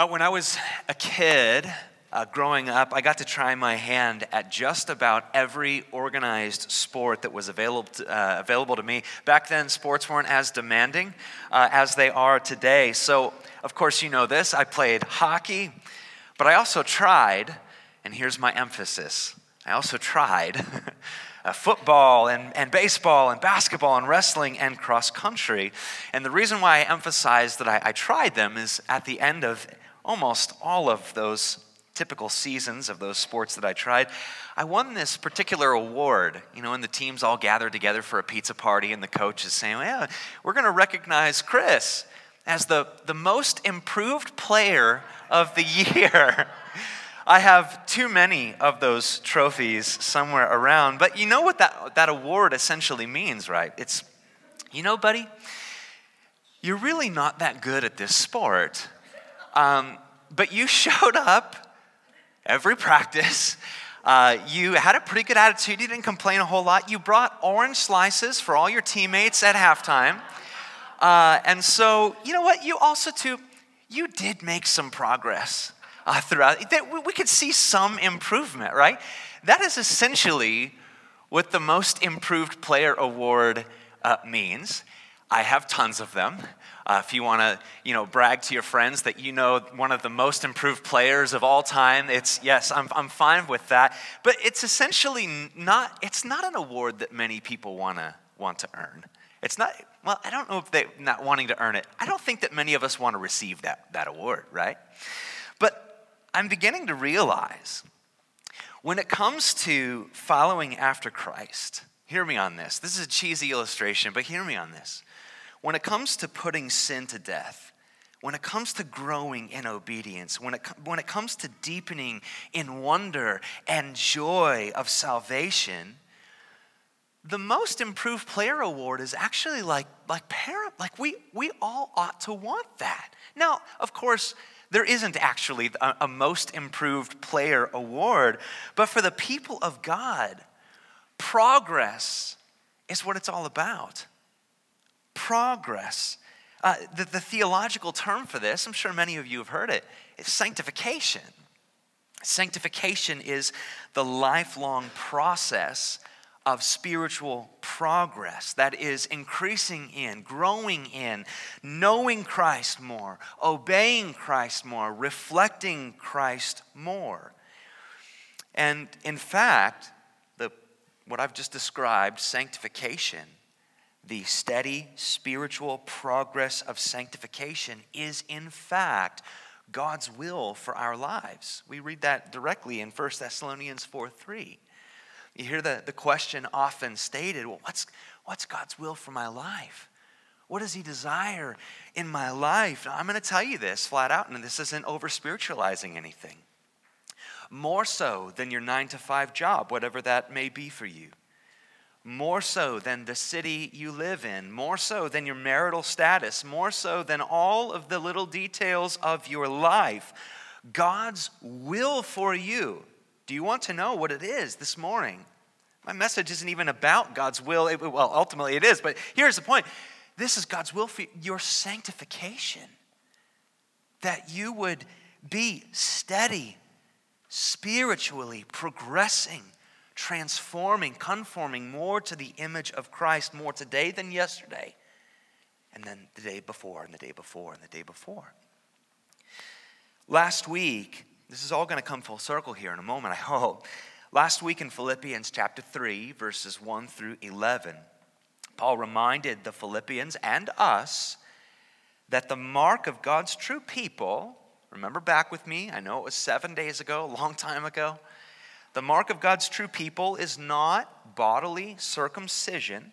Uh, when I was a kid, uh, growing up, I got to try my hand at just about every organized sport that was available to, uh, available to me. Back then, sports weren't as demanding uh, as they are today. So, of course, you know this. I played hockey, but I also tried, and here's my emphasis I also tried uh, football and, and baseball and basketball and wrestling and cross country. And the reason why I emphasize that I, I tried them is at the end of almost all of those typical seasons of those sports that I tried, I won this particular award. You know, and the teams all gathered together for a pizza party, and the coach is saying, Yeah, we're going to recognize Chris as the, the most improved player of the year. I have too many of those trophies somewhere around, but you know what that, that award essentially means, right? It's, you know, buddy, you're really not that good at this sport, um, but you showed up every practice. Uh, you had a pretty good attitude. You didn't complain a whole lot. You brought orange slices for all your teammates at halftime. Uh, and so, you know what? You also, too, you did make some progress uh, throughout. We could see some improvement, right? That is essentially what the Most Improved Player Award uh, means. I have tons of them. Uh, if you want to, you know, brag to your friends that you know one of the most improved players of all time, it's yes, I'm, I'm fine with that. But it's essentially not. It's not an award that many people want to want to earn. It's not. Well, I don't know if they not wanting to earn it. I don't think that many of us want to receive that that award, right? But I'm beginning to realize when it comes to following after Christ. Hear me on this. This is a cheesy illustration, but hear me on this when it comes to putting sin to death, when it comes to growing in obedience, when it, when it comes to deepening in wonder and joy of salvation, the most improved player award is actually like, like parent, like we, we all ought to want that. Now, of course, there isn't actually a, a most improved player award, but for the people of God, progress is what it's all about progress. Uh, the, the theological term for this, I'm sure many of you have heard it, is sanctification. Sanctification is the lifelong process of spiritual progress that is increasing in, growing in, knowing Christ more, obeying Christ more, reflecting Christ more. And in fact, the, what I've just described, sanctification, the steady spiritual progress of sanctification is, in fact, God's will for our lives. We read that directly in 1 Thessalonians 4 3. You hear the, the question often stated well, what's, what's God's will for my life? What does He desire in my life? Now, I'm going to tell you this flat out, and this isn't over spiritualizing anything. More so than your nine to five job, whatever that may be for you more so than the city you live in, more so than your marital status, more so than all of the little details of your life. God's will for you. Do you want to know what it is this morning? My message isn't even about God's will. It, well, ultimately it is, but here's the point this is God's will for you, your sanctification. That you would be steady, spiritually progressing transforming, conforming more to the image of Christ more today than yesterday, and then the day before, and the day before, and the day before. Last week, this is all going to come full circle here in a moment, I hope. Last week in Philippians chapter 3, verses 1 through 11, Paul reminded the Philippians and us that the mark of God's true people, remember back with me, I know it was seven days ago, a long time ago the mark of God's true people is not bodily circumcision,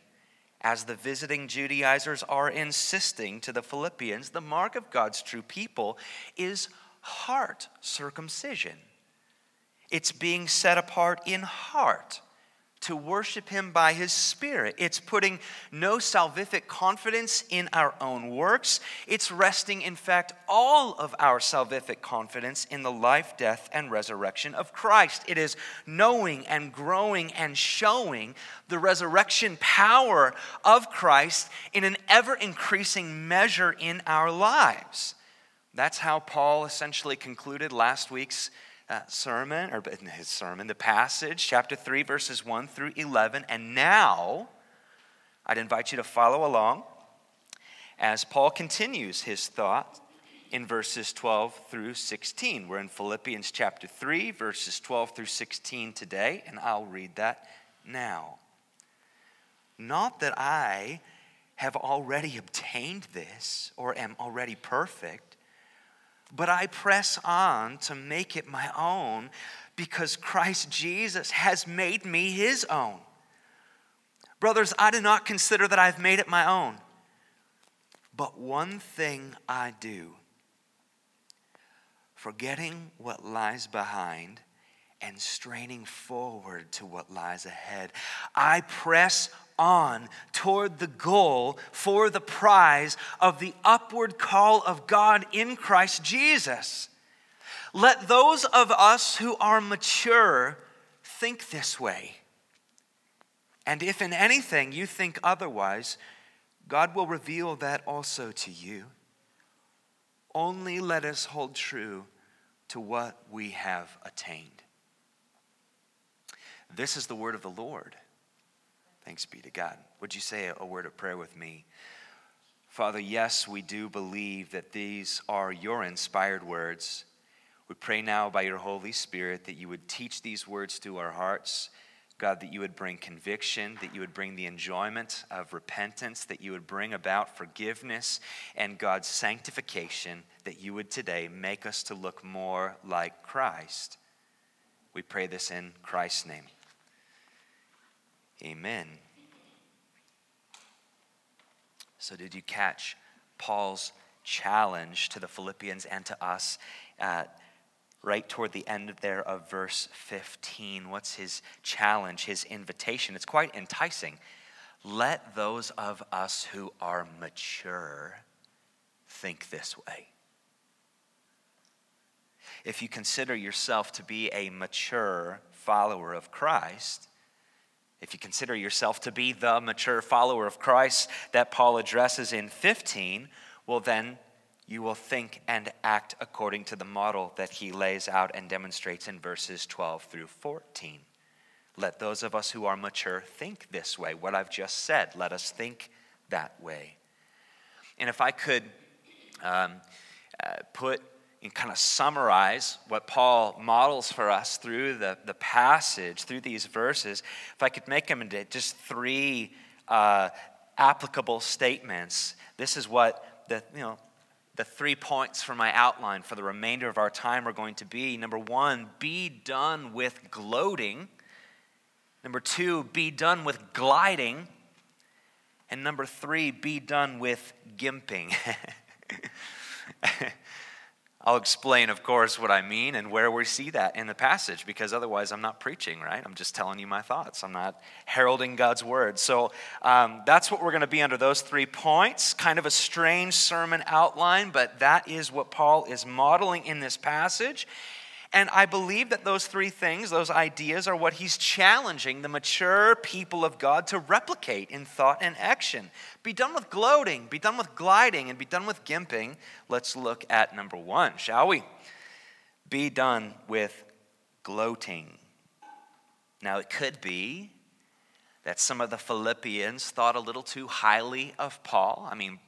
as the visiting Judaizers are insisting to the Philippians. The mark of God's true people is heart circumcision. It's being set apart in heart to worship Him by His Spirit. It's putting no salvific confidence in our own works. It's resting, in fact, all of our salvific confidence in the life, death, and resurrection of Christ. It is knowing and growing and showing the resurrection power of Christ in an ever increasing measure in our lives. That's how Paul essentially concluded last week's uh, sermon, or his sermon, the passage, chapter 3, verses 1 through 11. And now, I'd invite you to follow along as Paul continues his thought in verses 12 through 16. We're in Philippians chapter 3, verses 12 through 16 today, and I'll read that now. Not that I have already obtained this or am already perfect but I press on to make it my own because Christ Jesus has made me his own. Brothers, I do not consider that I've made it my own. But one thing I do, forgetting what lies behind and straining forward to what lies ahead, I press on toward the goal for the prize of the upward call of God in Christ Jesus. Let those of us who are mature think this way. And if in anything you think otherwise, God will reveal that also to you. Only let us hold true to what we have attained. This is the word of the Lord. Thanks be to God. Would you say a word of prayer with me? Father, yes, we do believe that these are your inspired words. We pray now by your Holy Spirit that you would teach these words to our hearts. God, that you would bring conviction, that you would bring the enjoyment of repentance, that you would bring about forgiveness and God's sanctification, that you would today make us to look more like Christ. We pray this in Christ's name. Amen. So, did you catch Paul's challenge to the Philippians and to us at right toward the end there of verse 15? What's his challenge, his invitation? It's quite enticing. Let those of us who are mature think this way. If you consider yourself to be a mature follower of Christ, if you consider yourself to be the mature follower of Christ that Paul addresses in 15, well, then you will think and act according to the model that he lays out and demonstrates in verses 12 through 14. Let those of us who are mature think this way. What I've just said, let us think that way. And if I could um, uh, put and kind of summarize what Paul models for us through the, the passage, through these verses, if I could make them into just three uh, applicable statements, this is what the, you know, the three points for my outline for the remainder of our time are going to be. Number one, be done with gloating. Number two, be done with gliding. And number three, be done with gimping. I'll explain, of course, what I mean and where we see that in the passage, because otherwise I'm not preaching, right? I'm just telling you my thoughts. I'm not heralding God's word. So um, that's what we're going to be under those three points. Kind of a strange sermon outline, but that is what Paul is modeling in this passage. And I believe that those three things, those ideas, are what he's challenging the mature people of God to replicate in thought and action. Be done with gloating, be done with gliding, and be done with gimping. Let's look at number one, shall we? Be done with gloating. Now, it could be that some of the Philippians thought a little too highly of Paul. I mean,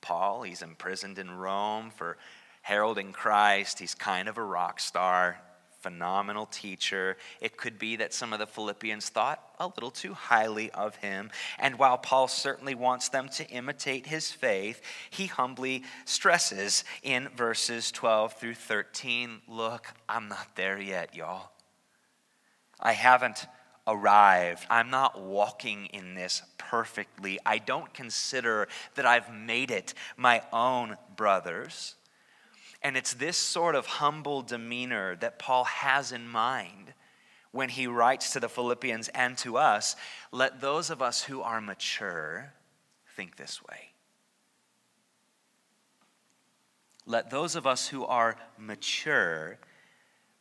Paul, he's imprisoned in Rome for heralding Christ. He's kind of a rock star, phenomenal teacher. It could be that some of the Philippians thought a little too highly of him. And while Paul certainly wants them to imitate his faith, he humbly stresses in verses 12 through 13 look, I'm not there yet, y'all. I haven't arrived. I'm not walking in this perfectly. I don't consider that I've made it my own, brothers. And it's this sort of humble demeanor that Paul has in mind when he writes to the Philippians and to us. Let those of us who are mature think this way. Let those of us who are mature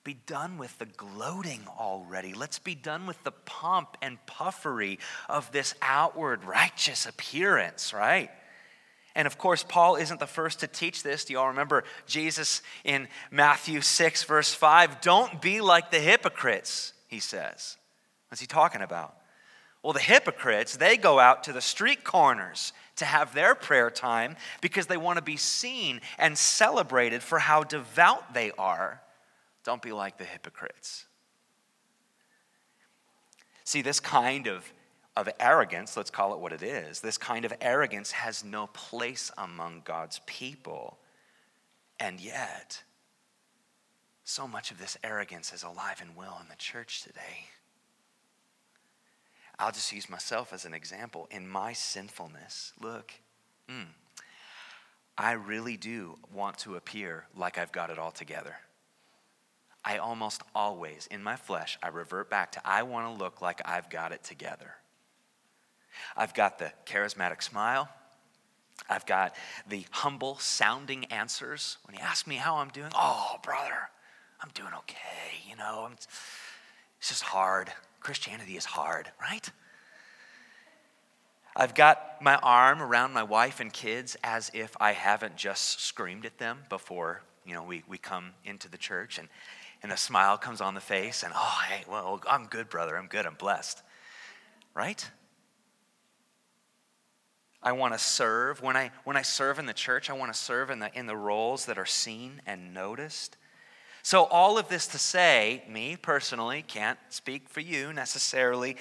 be done with the gloating already. Let's be done with the pomp and puffery of this outward righteous appearance, right? And of course, Paul isn't the first to teach this. Do you all remember Jesus in Matthew 6, verse 5? Don't be like the hypocrites, he says. What's he talking about? Well, the hypocrites, they go out to the street corners to have their prayer time because they want to be seen and celebrated for how devout they are. Don't be like the hypocrites. See, this kind of of arrogance, let's call it what it is, this kind of arrogance has no place among God's people. And yet, so much of this arrogance is alive and well in the church today. I'll just use myself as an example. In my sinfulness, look, mm, I really do want to appear like I've got it all together. I almost always, in my flesh, I revert back to I want to look like I've got it together. I've got the charismatic smile. I've got the humble sounding answers. When you ask me how I'm doing, oh, brother, I'm doing okay. You know, I'm, it's just hard. Christianity is hard, right? I've got my arm around my wife and kids as if I haven't just screamed at them before, you know, we, we come into the church and, and a smile comes on the face and, oh, hey, well, I'm good, brother. I'm good. I'm blessed. Right? I want to serve. When I, when I serve in the church, I want to serve in the, in the roles that are seen and noticed. So, all of this to say, me personally can't speak for you necessarily.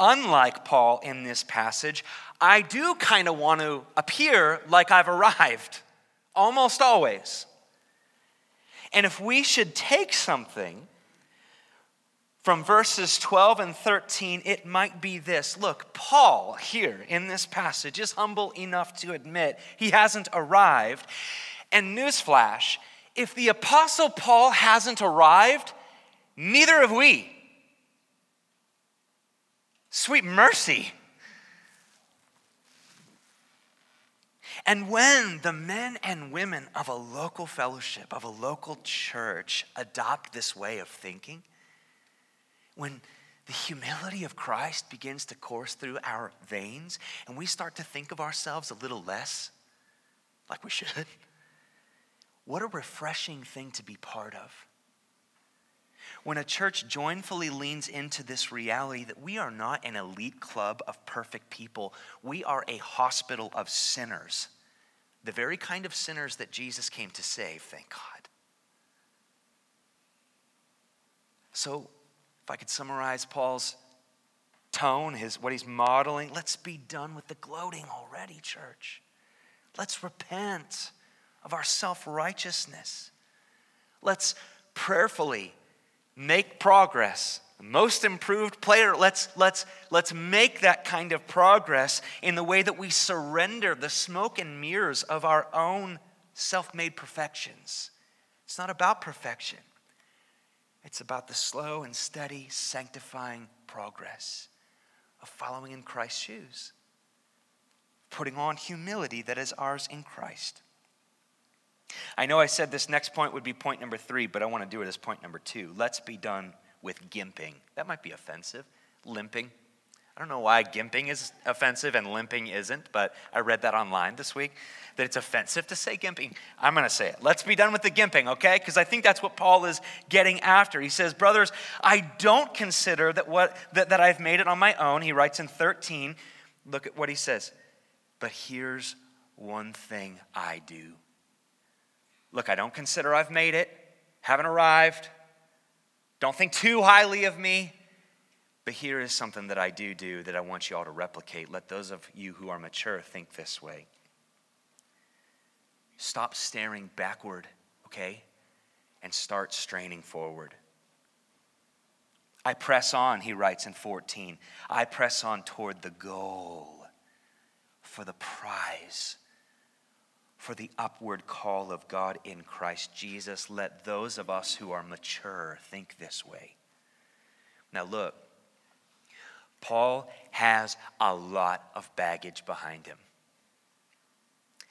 Unlike Paul in this passage, I do kind of want to appear like I've arrived, almost always. And if we should take something from verses 12 and 13, it might be this. Look, Paul here in this passage is humble enough to admit he hasn't arrived. And newsflash, if the Apostle Paul hasn't arrived, neither have we. Sweet mercy. And when the men and women of a local fellowship, of a local church, adopt this way of thinking, when the humility of Christ begins to course through our veins and we start to think of ourselves a little less like we should, what a refreshing thing to be part of. When a church joyfully leans into this reality that we are not an elite club of perfect people, we are a hospital of sinners, the very kind of sinners that Jesus came to save, thank God. So, if I could summarize Paul's tone, his, what he's modeling, let's be done with the gloating already, church. Let's repent of our self righteousness. Let's prayerfully make progress. Most improved player, let's, let's, let's make that kind of progress in the way that we surrender the smoke and mirrors of our own self made perfections. It's not about perfection, it's about the slow and steady sanctifying progress of following in Christ's shoes, putting on humility that is ours in Christ. I know I said this next point would be point number three, but I want to do it as point number two. Let's be done with gimping. That might be offensive. Limping. I don't know why gimping is offensive and limping isn't, but I read that online this week that it's offensive to say gimping. I'm going to say it. Let's be done with the gimping, okay? Because I think that's what Paul is getting after. He says, Brothers, I don't consider that, what, that, that I've made it on my own. He writes in 13, look at what he says. But here's one thing I do. Look, I don't consider I've made it, haven't arrived, don't think too highly of me. But here is something that I do do that I want you all to replicate. Let those of you who are mature think this way. Stop staring backward, okay? And start straining forward. I press on, he writes in 14. I press on toward the goal for the prize, for the upward call of God in Christ Jesus. Let those of us who are mature think this way. Now, look, Paul has a lot of baggage behind him.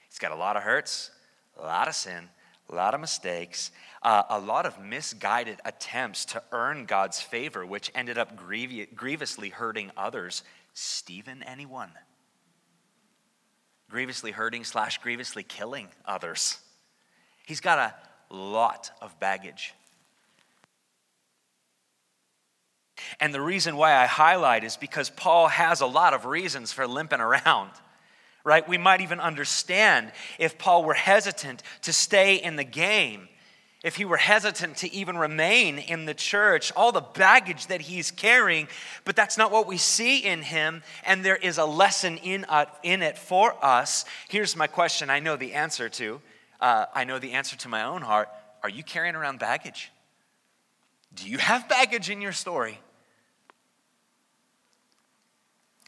He's got a lot of hurts, a lot of sin, a lot of mistakes, uh, a lot of misguided attempts to earn God's favor, which ended up griev- grievously hurting others. Stephen, anyone? grievously hurting slash grievously killing others. He's got a lot of baggage. And the reason why I highlight is because Paul has a lot of reasons for limping around, right? We might even understand if Paul were hesitant to stay in the game, if he were hesitant to even remain in the church, all the baggage that he's carrying, but that's not what we see in him, and there is a lesson in, uh, in it for us. Here's my question I know the answer to. Uh, I know the answer to my own heart. Are you carrying around baggage? Do you have baggage in your story?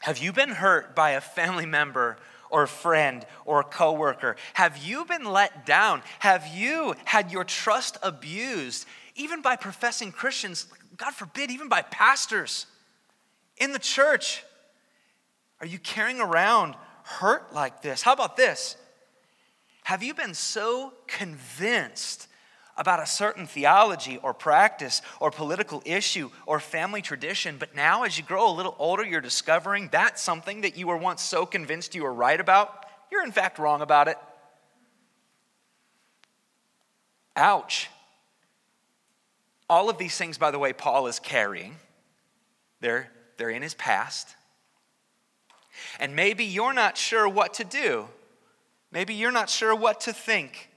Have you been hurt by a family member or friend or coworker? Have you been let down? Have you had your trust abused, even by professing Christians, God forbid, even by pastors in the church? Are you carrying around hurt like this? How about this? Have you been so convinced about a certain theology or practice or political issue or family tradition, but now as you grow a little older, you're discovering that's something that you were once so convinced you were right about, you're in fact wrong about it. Ouch. All of these things, by the way, Paul is carrying. They're, they're in his past. And maybe you're not sure what to do. Maybe you're not sure what to think.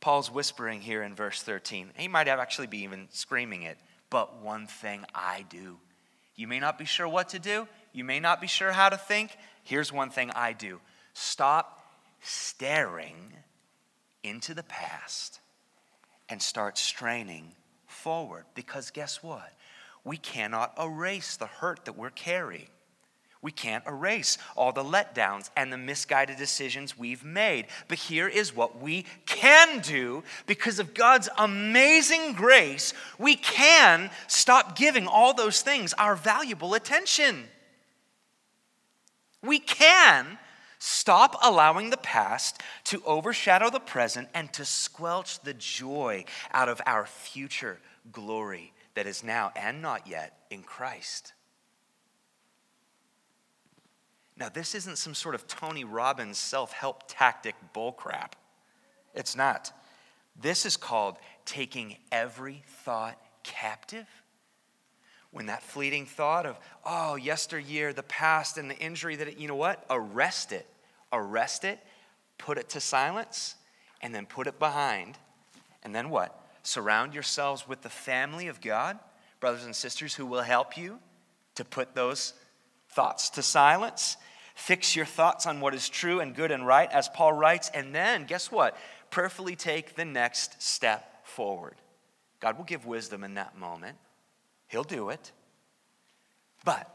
Paul's whispering here in verse 13. He might have actually be even screaming it, but one thing I do. You may not be sure what to do, you may not be sure how to think. Here's one thing I do stop staring into the past and start straining forward. Because guess what? We cannot erase the hurt that we're carrying. We can't erase all the letdowns and the misguided decisions we've made. But here is what we can do because of God's amazing grace. We can stop giving all those things our valuable attention. We can stop allowing the past to overshadow the present and to squelch the joy out of our future glory that is now and not yet in Christ. Now, this isn't some sort of Tony Robbins self help tactic bullcrap. It's not. This is called taking every thought captive. When that fleeting thought of, oh, yesteryear, the past, and the injury that, it, you know what? Arrest it. Arrest it, put it to silence, and then put it behind. And then what? Surround yourselves with the family of God, brothers and sisters, who will help you to put those thoughts to silence. Fix your thoughts on what is true and good and right, as Paul writes, and then, guess what? Prayerfully take the next step forward. God will give wisdom in that moment, He'll do it. But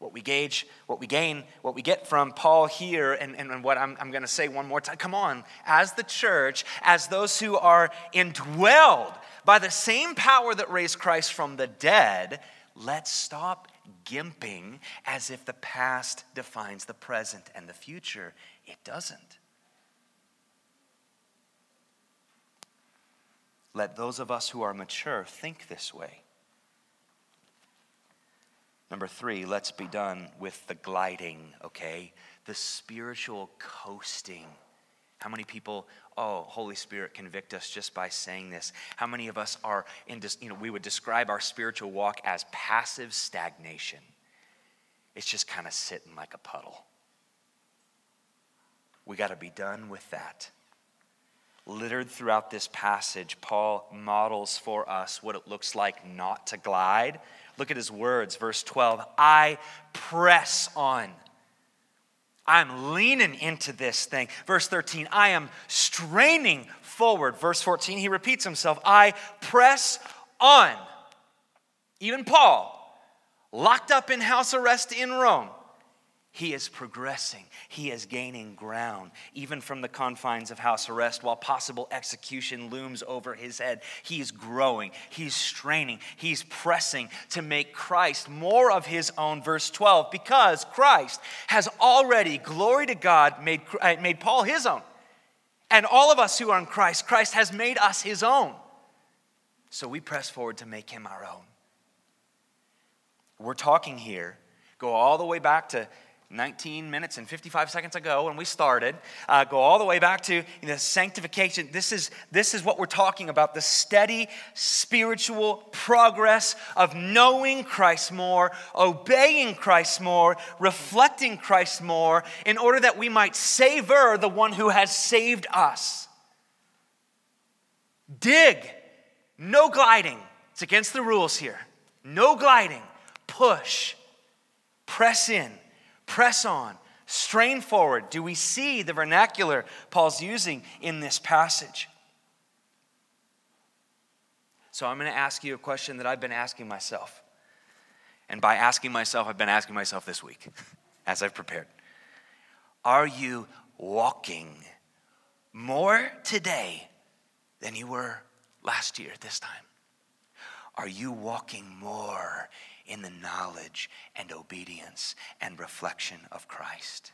what we gauge, what we gain, what we get from Paul here, and, and what I'm, I'm going to say one more time come on, as the church, as those who are indwelled by the same power that raised Christ from the dead, let's stop gimping as if the past defines the present and the future. It doesn't. Let those of us who are mature think this way. Number three, let's be done with the gliding, okay? The spiritual coasting. How many people, oh, Holy Spirit, convict us just by saying this? How many of us are in, this, you know, we would describe our spiritual walk as passive stagnation? It's just kind of sitting like a puddle. We got to be done with that. Littered throughout this passage, Paul models for us what it looks like not to glide. Look at his words, verse 12 I press on. I'm leaning into this thing. Verse 13, I am straining forward. Verse 14, he repeats himself I press on. Even Paul, locked up in house arrest in Rome, he is progressing. He is gaining ground, even from the confines of house arrest, while possible execution looms over his head. He's growing, he's straining, he's pressing to make Christ more of his own. Verse 12, because Christ has already, glory to God, made, uh, made Paul his own. And all of us who are in Christ, Christ has made us his own. So we press forward to make him our own. We're talking here, go all the way back to 19 minutes and 55 seconds ago when we started, uh, go all the way back to you know, sanctification. This is, this is what we're talking about the steady spiritual progress of knowing Christ more, obeying Christ more, reflecting Christ more, in order that we might savor the one who has saved us. Dig, no gliding. It's against the rules here. No gliding. Push, press in press on, strain forward. Do we see the vernacular Paul's using in this passage? So I'm going to ask you a question that I've been asking myself. And by asking myself, I've been asking myself this week as I've prepared. Are you walking more today than you were last year at this time? Are you walking more in the knowledge and obedience and reflection of Christ.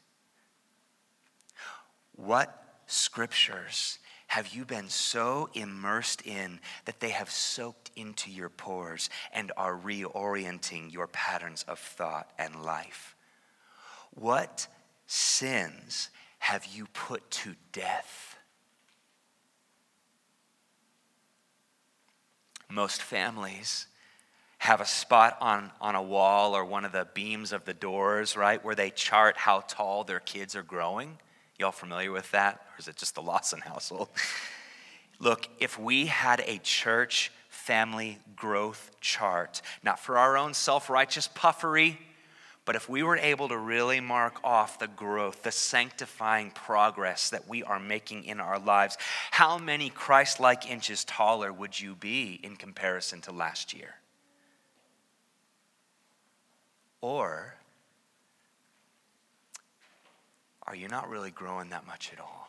What scriptures have you been so immersed in that they have soaked into your pores and are reorienting your patterns of thought and life? What sins have you put to death? Most families have a spot on, on a wall or one of the beams of the doors, right, where they chart how tall their kids are growing. Y'all familiar with that? Or is it just the Lawson household? Look, if we had a church family growth chart, not for our own self righteous puffery, but if we were able to really mark off the growth, the sanctifying progress that we are making in our lives, how many Christ like inches taller would you be in comparison to last year? Or are you not really growing that much at all?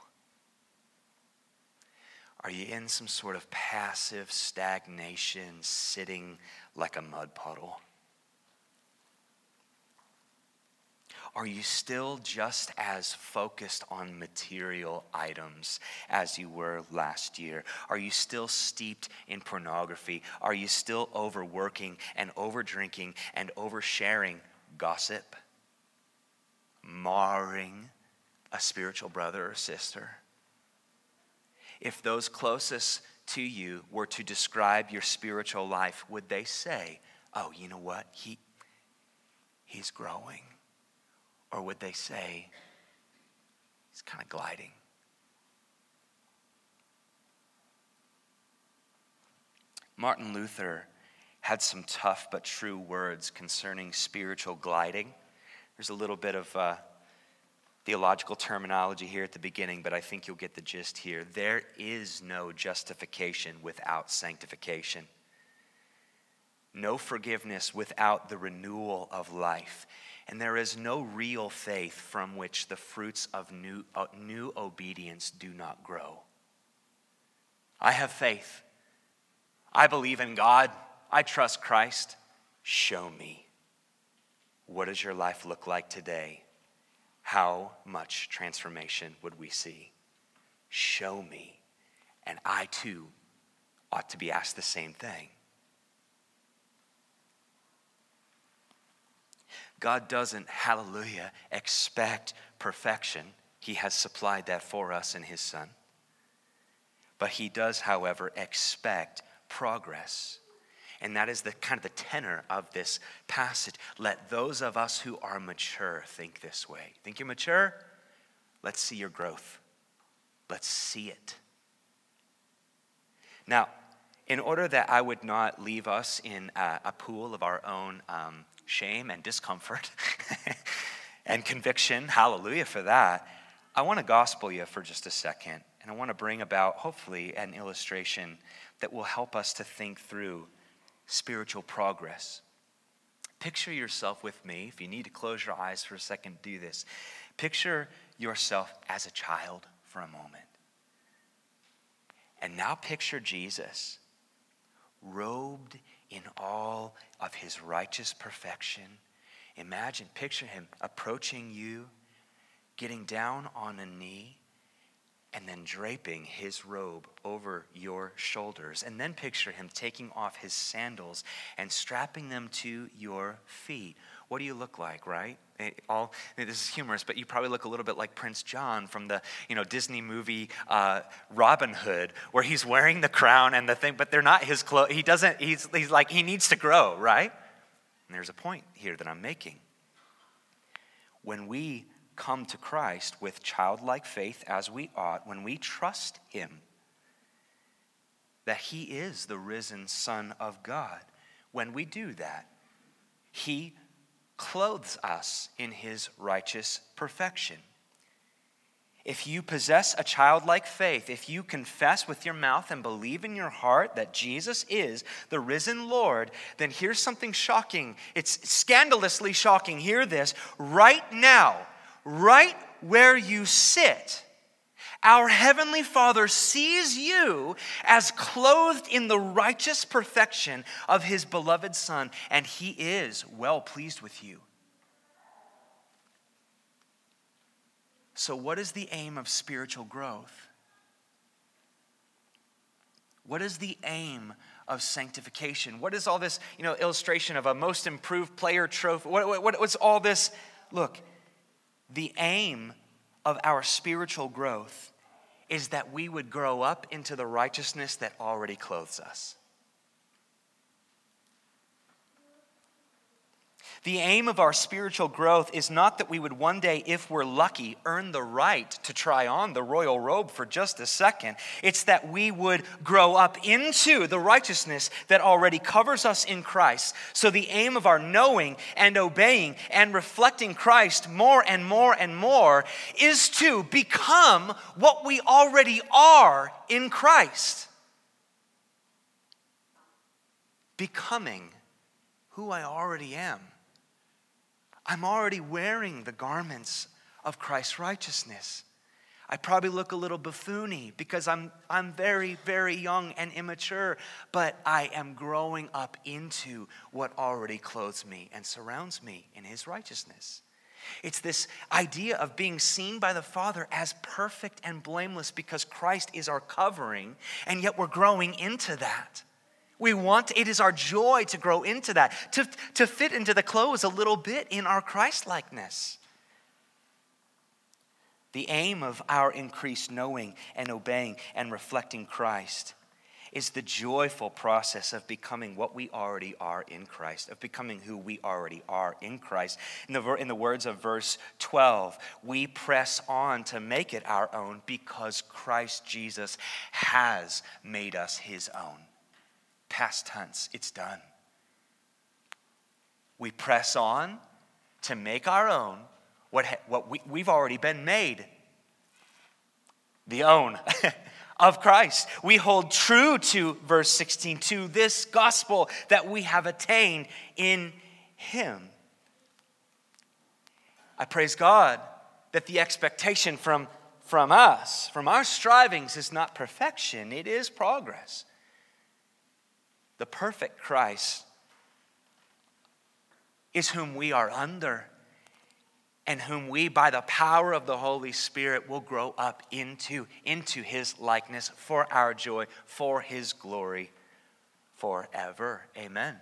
Are you in some sort of passive stagnation, sitting like a mud puddle? Are you still just as focused on material items as you were last year? Are you still steeped in pornography? Are you still overworking and overdrinking and oversharing gossip? Marring a spiritual brother or sister? If those closest to you were to describe your spiritual life, would they say, Oh, you know what? He, he's growing. Or would they say, he's kind of gliding? Martin Luther had some tough but true words concerning spiritual gliding. There's a little bit of uh, theological terminology here at the beginning, but I think you'll get the gist here. There is no justification without sanctification, no forgiveness without the renewal of life. And there is no real faith from which the fruits of new, uh, new obedience do not grow. I have faith. I believe in God. I trust Christ. Show me. What does your life look like today? How much transformation would we see? Show me. And I too ought to be asked the same thing. God doesn't, hallelujah, expect perfection. He has supplied that for us in His Son. But He does, however, expect progress. And that is the kind of the tenor of this passage. Let those of us who are mature think this way. Think you're mature? Let's see your growth. Let's see it. Now, in order that I would not leave us in a, a pool of our own um, shame and discomfort and conviction. Hallelujah for that. I want to gospel you for just a second, and I want to bring about, hopefully, an illustration that will help us to think through spiritual progress. Picture yourself with me. If you need to close your eyes for a second, do this. Picture yourself as a child for a moment. And now picture Jesus robed in all of his righteous perfection. Imagine, picture him approaching you, getting down on a knee, and then draping his robe over your shoulders. And then picture him taking off his sandals and strapping them to your feet. What do you look like, right? Eh, all this is humorous, but you probably look a little bit like Prince John from the you know Disney movie uh, Robin Hood, where he's wearing the crown and the thing, but they're not his clothes. He doesn't. He's, he's like he needs to grow, right? And there's a point here that I'm making. When we come to Christ with childlike faith as we ought, when we trust Him that He is the risen Son of God, when we do that, He clothes us in His righteous perfection. If you possess a childlike faith, if you confess with your mouth and believe in your heart that Jesus is the risen Lord, then here's something shocking. It's scandalously shocking. Hear this. Right now, right where you sit, our Heavenly Father sees you as clothed in the righteous perfection of His beloved Son, and He is well pleased with you. So, what is the aim of spiritual growth? What is the aim of sanctification? What is all this, you know, illustration of a most improved player trophy? What, what, what's all this? Look, the aim of our spiritual growth is that we would grow up into the righteousness that already clothes us. The aim of our spiritual growth is not that we would one day, if we're lucky, earn the right to try on the royal robe for just a second. It's that we would grow up into the righteousness that already covers us in Christ. So, the aim of our knowing and obeying and reflecting Christ more and more and more is to become what we already are in Christ. Becoming who I already am. I'm already wearing the garments of Christ's righteousness. I probably look a little buffoony because I'm, I'm very, very young and immature, but I am growing up into what already clothes me and surrounds me in His righteousness. It's this idea of being seen by the Father as perfect and blameless because Christ is our covering, and yet we're growing into that. We want, it is our joy to grow into that, to, to fit into the clothes a little bit in our Christ likeness. The aim of our increased knowing and obeying and reflecting Christ is the joyful process of becoming what we already are in Christ, of becoming who we already are in Christ. In the, in the words of verse 12, we press on to make it our own because Christ Jesus has made us his own. Past tense, it's done. We press on to make our own what, what we, we've already been made the own of Christ. We hold true to verse 16, to this gospel that we have attained in Him. I praise God that the expectation from, from us, from our strivings, is not perfection, it is progress the perfect Christ, is whom we are under and whom we, by the power of the Holy Spirit, will grow up into, into his likeness for our joy, for his glory forever. Amen.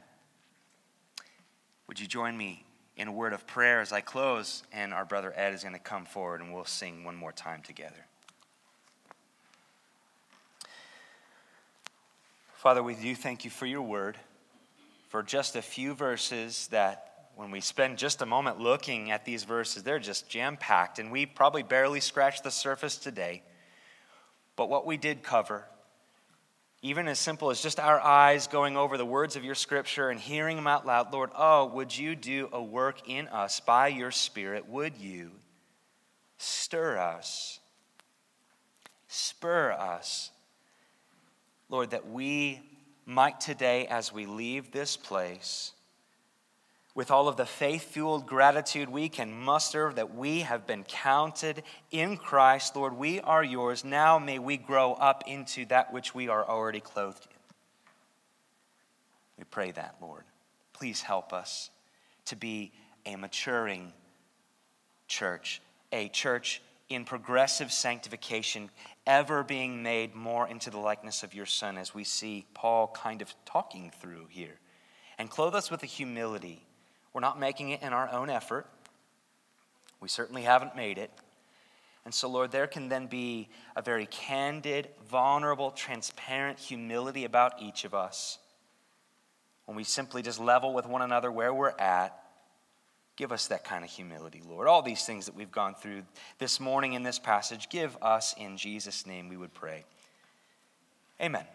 Would you join me in a word of prayer as I close? And our brother Ed is going to come forward and we'll sing one more time together. Father, we do thank you for your word, for just a few verses that when we spend just a moment looking at these verses, they're just jam packed, and we probably barely scratched the surface today. But what we did cover, even as simple as just our eyes going over the words of your scripture and hearing them out loud, Lord, oh, would you do a work in us by your Spirit? Would you stir us, spur us Lord, that we might today, as we leave this place, with all of the faith fueled gratitude we can muster that we have been counted in Christ, Lord, we are yours. Now may we grow up into that which we are already clothed in. We pray that, Lord. Please help us to be a maturing church, a church in progressive sanctification, ever being made more into the likeness of your Son, as we see Paul kind of talking through here. And clothe us with a humility. We're not making it in our own effort, we certainly haven't made it. And so, Lord, there can then be a very candid, vulnerable, transparent humility about each of us when we simply just level with one another where we're at. Give us that kind of humility, Lord. All these things that we've gone through this morning in this passage, give us in Jesus' name, we would pray. Amen.